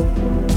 you